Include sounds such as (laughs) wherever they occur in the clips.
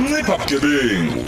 ncipha bugebengu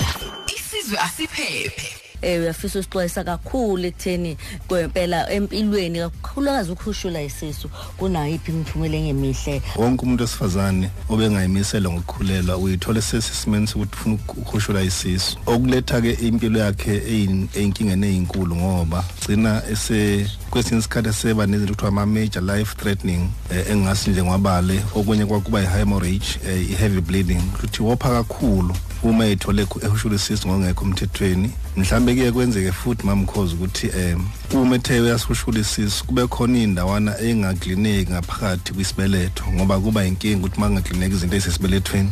isizwe asiphephe eh uyafisa usixwayisa kakhulu ekutheni kwempela empilweni kakhulukazi ukhushula isisu kunayiphi imiphumela engemihle? Wonke umuntu wesifazane obengayimisela ngokukhulelwa uyithola sesimeni sokuthi ufuna ukukhushula isisu. Okuletha-ke impilo yakhe eyin- ey'nkingeni ey'nkulu ngoba gcina ese kwesinye isikhathi seba nezinto kuthiwa ama-major life threatening um engingasi nje ngwabale. Okunye kwakuba i-hemorrhage um i-heavy bleeding kuthi wopha kakhulu. Uma ethole ehushula isisu ngokungekho emthethweni. Mhlawumbe kuye kwenzeke futhi mamkhozi ukuthi um uma ethe uyasihushula isisu kube khona iy'ndawana engaklineki ngaphakathi kwisibeletho ngoba kuba yinkinga ukuthi uma kungaklineki izinto ey'sesibelethweni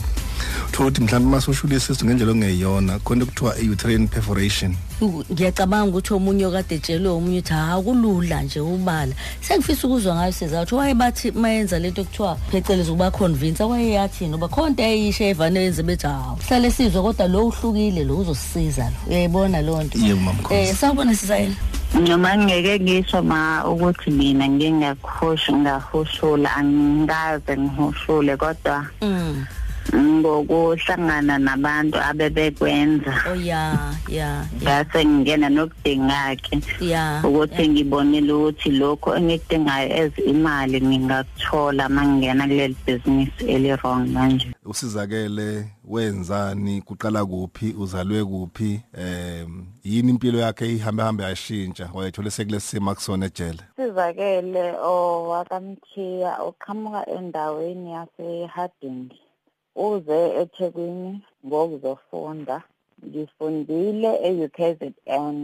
uthola ukuthi mhlawumbe uma sihushula isisu ngendlela okungeyona khona kuthiwa i-uterine perforation. U- ngiyacabanga ukuthi omunye okade etshelwe omunye ukuthi ha kulula nje ubala sengifisa ukuzwa ngayo sizathu. Wayebathi mayenza lento kuthiwa phecelezi ukuba convince wayeyathini uba khona into eyisho evane yenze bethi hawu hlale sizwe kodwa lo uhlukile lo uzosisiza lo. Uyayibona leyo nto? Yebo, Mamkhosi. eh sawubona sizayela noma ngeke ngisho ma ukuthi mina ngingakhushi ngahushula angikaze ngihushule kodwa mm. Ngokuhlangana nabantu abebekwenza. Oh ya ya ya. Ngase ngingena nokudingakhe ya ukuthi ngibonile ukuthi lokho engikudingayo as imali ngingakuthola uma ngingena kuleli bhizinisi eli-wrong manje. Usizakele wenzani kuqala kuphi uzalwe kuphi um yini impilo yakhe ihambe hambe yashintsha wayethole sekule simo akusona ejele. Sizakele owakamthiya oqhamuka endaweni yase-harding. Uze ethekwini ngokuzofunda ngifundile e-ukzn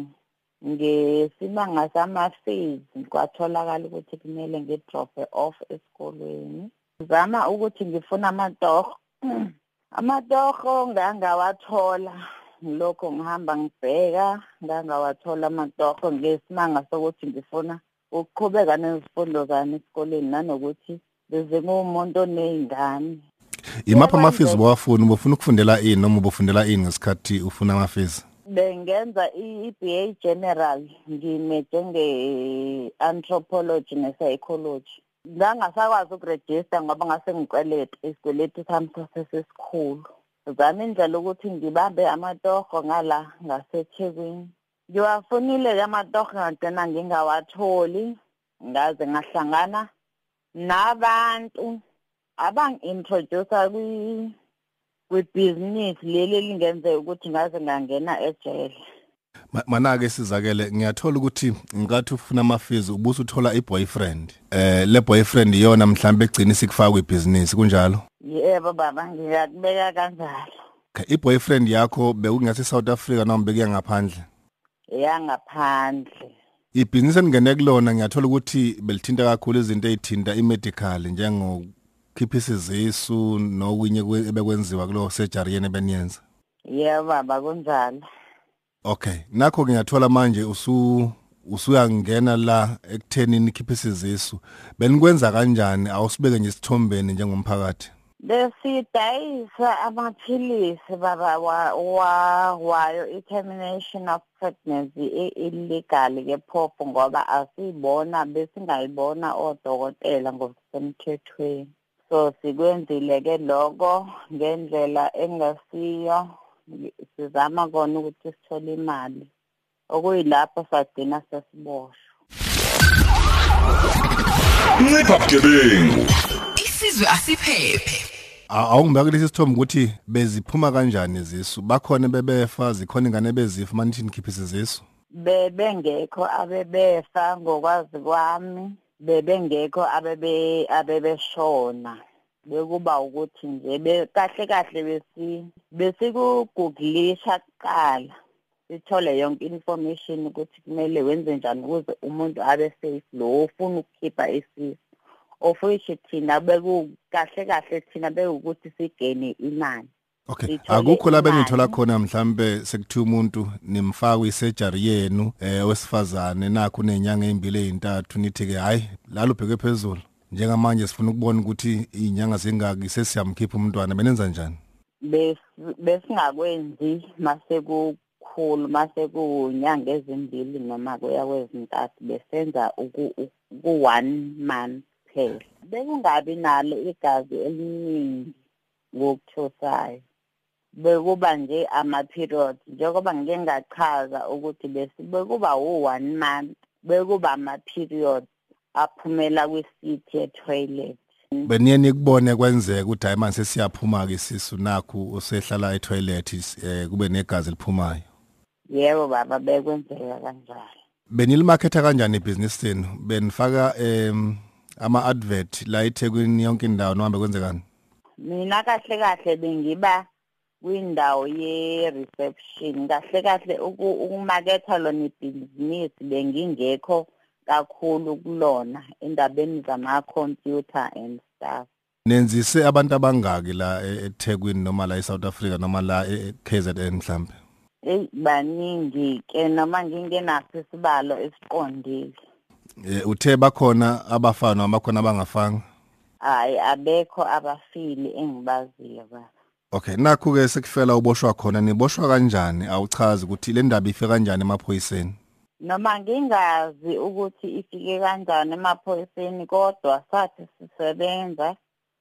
ngesibanga sama-fees kwatholakala ukuthi kumele ngidrophe off esikolweni. Zama ukuthi ngifuna amatoho amatoho ngangawathola lokho ngihamba ngibheka ngangawathola amatoho ngesimanga sokuthi ngifuna ukuqhubeka nezifundo zami esikoleni nanokuthi beze nguwumuntu oney'ngane. Imaphi Yebo, amafizi nje. bowafuna ubufuna ukufundela ini noma ubufundela ini ngesikhathi ufuna amafizi bengenza i-BA general ngimeje nge-anthropology ne-psychology. Ngangasakwazi ukurejista ngoba ngase ngikweleta isikweletu sami sasesesikhulu zama indlela ukuthi ngibambe amatoho ngala ngasethekwini. Ngiwafunile-ke amatoho ngagcina ngingawatholi ngaze ngahlangana nabantu. Abangi-introducer kwi kwibhizinisi leli elingenzeka ukuthi ngaze ngangena ejele. Ma- mana-ke sizakele ngiyathola ukuthi nkathi ufuna amafizi ubusa uthola i-boyfriend. Eh le boyfriend iyona mhlawumbe egcina isikufaka kwibhizinisi kunjalo? Yebo baba ngiyakubeka kanjalo. I-boyfriend yakho bekungase South Africa noma bekuya ngaphandle? Eyangaphandle ibhizinisi engene kulona ngiyathola ukuthi belithinta kakhulu izinto ezithinta i-medical njengokukhipha isizisu nokunye kwe- ebekwenziwa kulo surgery yene beniyenza yebo baba kunjalo okay nakho ngiyathola manje usu usuyangena la ekutheni nikhiphe isizisu. Benikwenza kanjani? Awusibeke nje isithombeni njengomphakathi? Besidayisa amaphilisi baba wa- wa- wayo i-termination of pregnancy i- illegal ke phopho ngoba asiyibona besingayibona odokotela ngokusemthethweni. So sikwenzile ke lokho ngendlela engasiyo. Sizama kona ukuthi sithole imali. Okuyilapho sagcina sesiboshwa ncipha bugebengu. Isizwe asiphephe. A- awungibeka lesi sithombe ukuthi beziphuma kanjani izisu bakhona bebefa zikhona ingane bezifa manithi nikhiphe isizisu bebengekho abebefa ngokwazi kwami. Bebengekho abebe abebeshona. Bekuba ukuthi nje be- kahle kahle besi besikuguglisha kuqala. Sithole yonke information ukuthi kumele wenze njani ukuze umuntu abe safe lo ofuna ukukhipha isisu. Of which thina beku kahle kahle thina bekuwukuthi sigene imali. Okay. Akukho la benithola khona mhlambe sekuthiwa umuntu nimfaka isurgery yenu eh wesifazane nakho nenyanga ezimbili ezintathu nithi ke hayi lalo bheke phezulu. Njengamanje sifuna ukubona ukuthi izinyanga zingaki sesiyamkhipha umntwana. Benenza njani? Bes- besingakwenzi mase kukhulu mase kunyanga ezimbili noma kuya kwezintathu besenza ku-one month kuphela bekungabi nalo igazi eliningi ngokuthosayo. Bekuba nje ama-period njengoba ngike ngachaza ukuthi bese bekuba u-one month bekuba ama-period aphumela kwisithi etoilet beniye nikubone kwenzeka ukuthi hayi manje sesiyaphuma-ke isisu nakhu usehlala etoilet eh kube negazi eliphumayo. Yebo baba bekwenzeka kanjalo. Benilimaketha kanjani ibhizinisi lenu benifaka em ama-advert la ethekwini yonke indawo nohambe kwenzekani mina kahle kahle bengiba kwindawo ye-reception. Kahle kahle uku- ukumaketha lona ibhizinisi bengingekho kakhulu kulona endabeni zama-computer and stuff. Nenzise abantu abangaki la e- ethekwini noma la e-south africa noma la e-kzn mhlambe eyi baningi-ke noma ngingenaso isibalo esiqondile. Eh, uthe bakhona abafana noma bakhona abangafanga hhayi abekho abafili engibaziyo baba okay nakhu-ke sekufela uboshwa khona niboshwa kanjani? Awuchazi ukuthi le ndaba ife kanjani emaphoyiseni? Noma ngingazi ukuthi ifike kanjani emaphoyiseni kodwa sathi sisebenza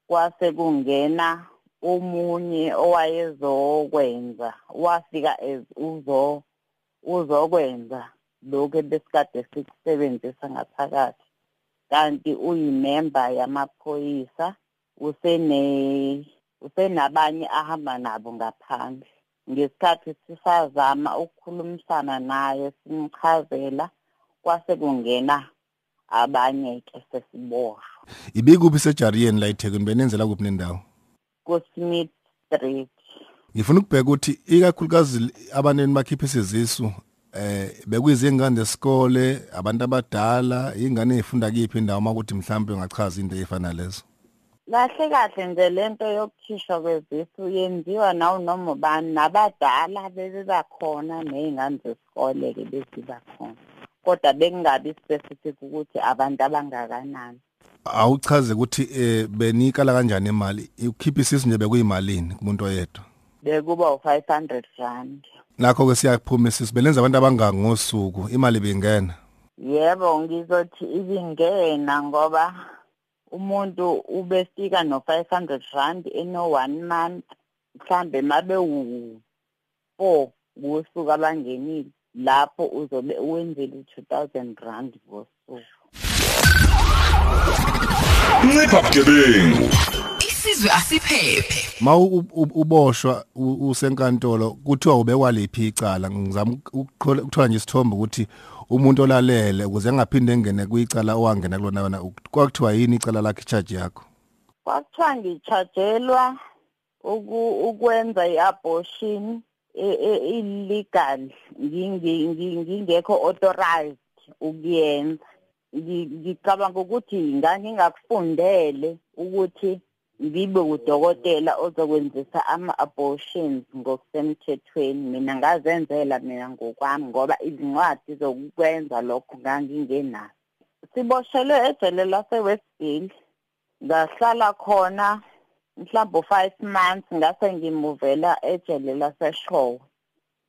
kwase kungena omunye owayezokwenza wafika uzo uzokwenza lokhu ebesikade sikusebenzisa ngaphakathi. Kanti uyimemba yamaphoyisa usene usenabanye ahamba nabo ngaphandle. Ngesikhathi sisazama ukukhulumisana naye simchazela kwase kungena abanye-ke sesiboshwa ibikuphi sejariyeni la ethekwini? Benenzela kuphi nendawo? Kusmith street. Ngifuna ukubheka ukuthi ikakhulukazi abaneni bakhipha isizisu eh bekuyizingane zesikole abantu abadala ingane ezifunda kiphi indawo? Makuthi mhlawumbe ungachaza into efana lezo. Kahle kahle nje lento yokukhishwa kwezisu yenziwa nawu noma ubani nabadala bebebakhona ney'ngane zesikole-ke beziba khona kodwa bekungabi specific ukuthi abantu abangakanani. Awuchaze ukuthi eh benikala kanjani imali? Ukhipha isisu nje bekuyimalini kumuntu oyedwa? Bekuba u-five hundred rand. Nakho ke siyaphuma isisu belenza abantu abangaki ngosuku imali bingena yebo ngizothi ibingena ngoba umuntu ubefika no-five hundred rand eno-one month mhlambe mabe u-four kusuku abangenile lapho uzobe wenzele u-two thousand rand ngosuku. Ncipha bugebengu. Isizwe asiphephe. ma u- u- uboshwa usenkantolo kuthiwa ubekwa liphi icala? Ngizama ukuthola nje isithombe ukuthi umuntu olalele ukuze engaphinde engene kwicala owangena kulona yona kwakuthiwa yini icala lakhe charge yakho? Kwakuthiwa ngichajelwa ukwenza i-abortion e- e- illegal ngingekho authorized ukuyenza. Ngi- ngicabanga ukuthi ngangingakufundele ukuthi ngibe udokotela ozokwenzisa ama-abortions ngokusemthethweni. Mina ngazenzela mina ngokwami ngoba izincwadi zokukwenza lokho ngangingenazo. Siboshelwe ejele lase-westville ngahlala khona mhlawumbe u-five months ngase ngimuvela ejele laseshowe.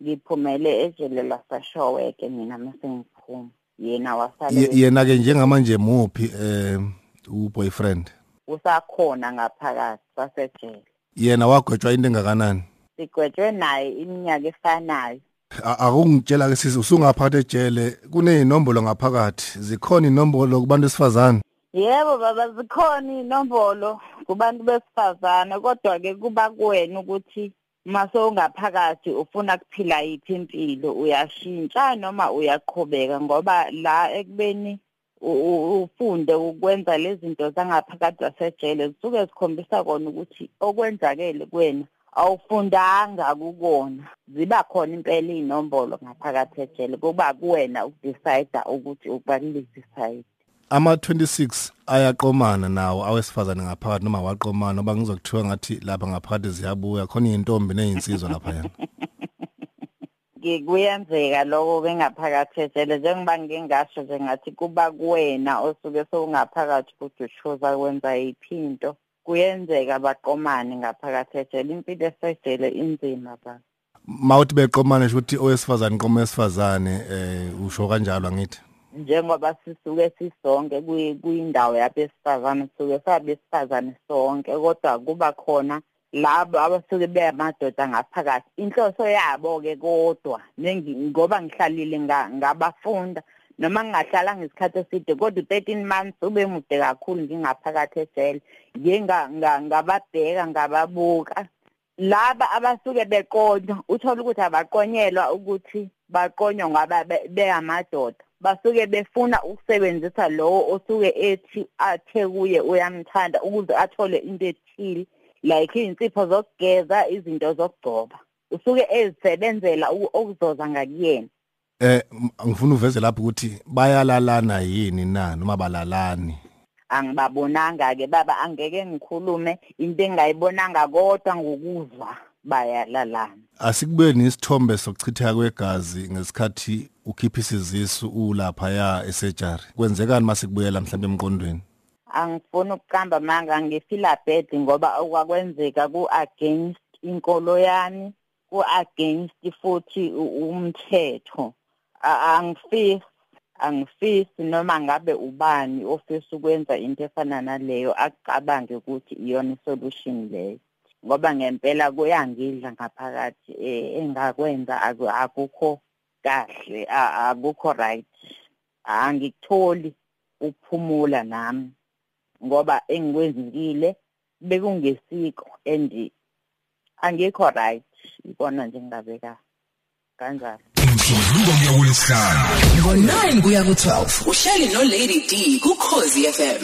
Ngiphumele ejele laseshowe-ke mina mase ngiphuma yena wasale Ye- yena-ke njengamanje muphi um uboyfriend? Usakhona ngaphakathi sasejele yena wagwetshwa into engakanani? Sigwetshwe naye iminyaka efanayo. A- akungitshela-ke sisi usungaphakathi ejele kuney'nombolo ngaphakathi. Zikhona iy'nombolo kubantu besifazane? Yebo baba zikhona iy'nombolo kubantu besifazane kodwa-ke kuba kuwena ukuthi mase ungaphakathi ufuna kuphila yiphi impilo uyashintsha noma uyaqhubeka ngoba la ekubeni ufunde ukwenza lezi zinto zangaphakathi zasejele zisuke zikhombisa kona ukuthi okwenzakele kuwena awufundanga kukona. Ziba khona impela iy'nombolo ngaphakathi ejele kuba kuwena ukudecida ukuthi ukuba kulezi side ama-26 ayaqomana nawo awesifazane ngaphakathi noma waqomana oba ngizokuthiwa ngathi lapha ngaphakathi ziyabuya khona iy'ntombi ney'nsizwa laphayana. Ke- (laughs) kuyenzeka lokho bengaphakathi ejele njengoba ngike ngasho nje ngathi kuba kuwena osuke sowungaphakathi ukuthi ushoza kwenza yiphi into kuyenzeka baqomane ngaphakathi ejele impilo esejele inzima ba. Mawuthi beqomane nje ukuthi owesifazane qoma owesifazane eh usho kanjalo angithi? Njengoba sisuke sisonke kuyi- kuyindawo yabesifazane sisuke sabesifazane sonke kodwa kuba khona labo abasuke beyamadoda ngaphakathi. Inhloso yabo ke kodwa ngoba ngihlalile nga- ngabafunda noma ngingahlala ngesikhathi eside kodwa u13 months ube mude kakhulu ngingaphakathi nga- nga- ngababheka ngababuka. Laba abasuke beqonywa uthola ukuthi abaqonyelwa ukuthi baqonywa ngoba be- beyamadoda. Basuke befuna ukusebenzisa lowo osuke ethi athe kuye uyamthanda ukuze athole into ethile. Like iy'nsipho zokugeza izinto zokugcoba. Usuke ezisebenzela okuzoza ngakuyena. Eh ngifuna uveze lapho ukuthi bayalalana yini na noma balalani? Angibabonanga-ke baba angeke ngikhulume into engingayibonanga kodwa ngokuzwa bayalalana. Asikubuye nesithombe sokuchitheka kwegazi ngesikhathi ukhipha isizisu ulaphaya esejari. Kwenzekani mase kubuyela mhlawumbe emqondweni? Angifuni ukuqamba manga ngifila bad ngoba okwakwenzeka ku-against inkolo yami ku-against futhi u- umthetho. A- angifisi angifisi noma ngabe ubani ofisa ukwenza into efana naleyo akucabange ukuthi iyona isolution leyo. Ngoba ngempela kuyangidla ngaphakathi eh, engakwenza aku- akukho kahle a- akukho right. Angikutholi ukuphumula nami. Ngoba engikwenzile bekungesiko and angikho right. Ikona nje ngingabeka kanjalo. Umsombuluko kuya kulesihlanu ngo-9 kuya ku-12 uhleli no-lady d kukhozi fm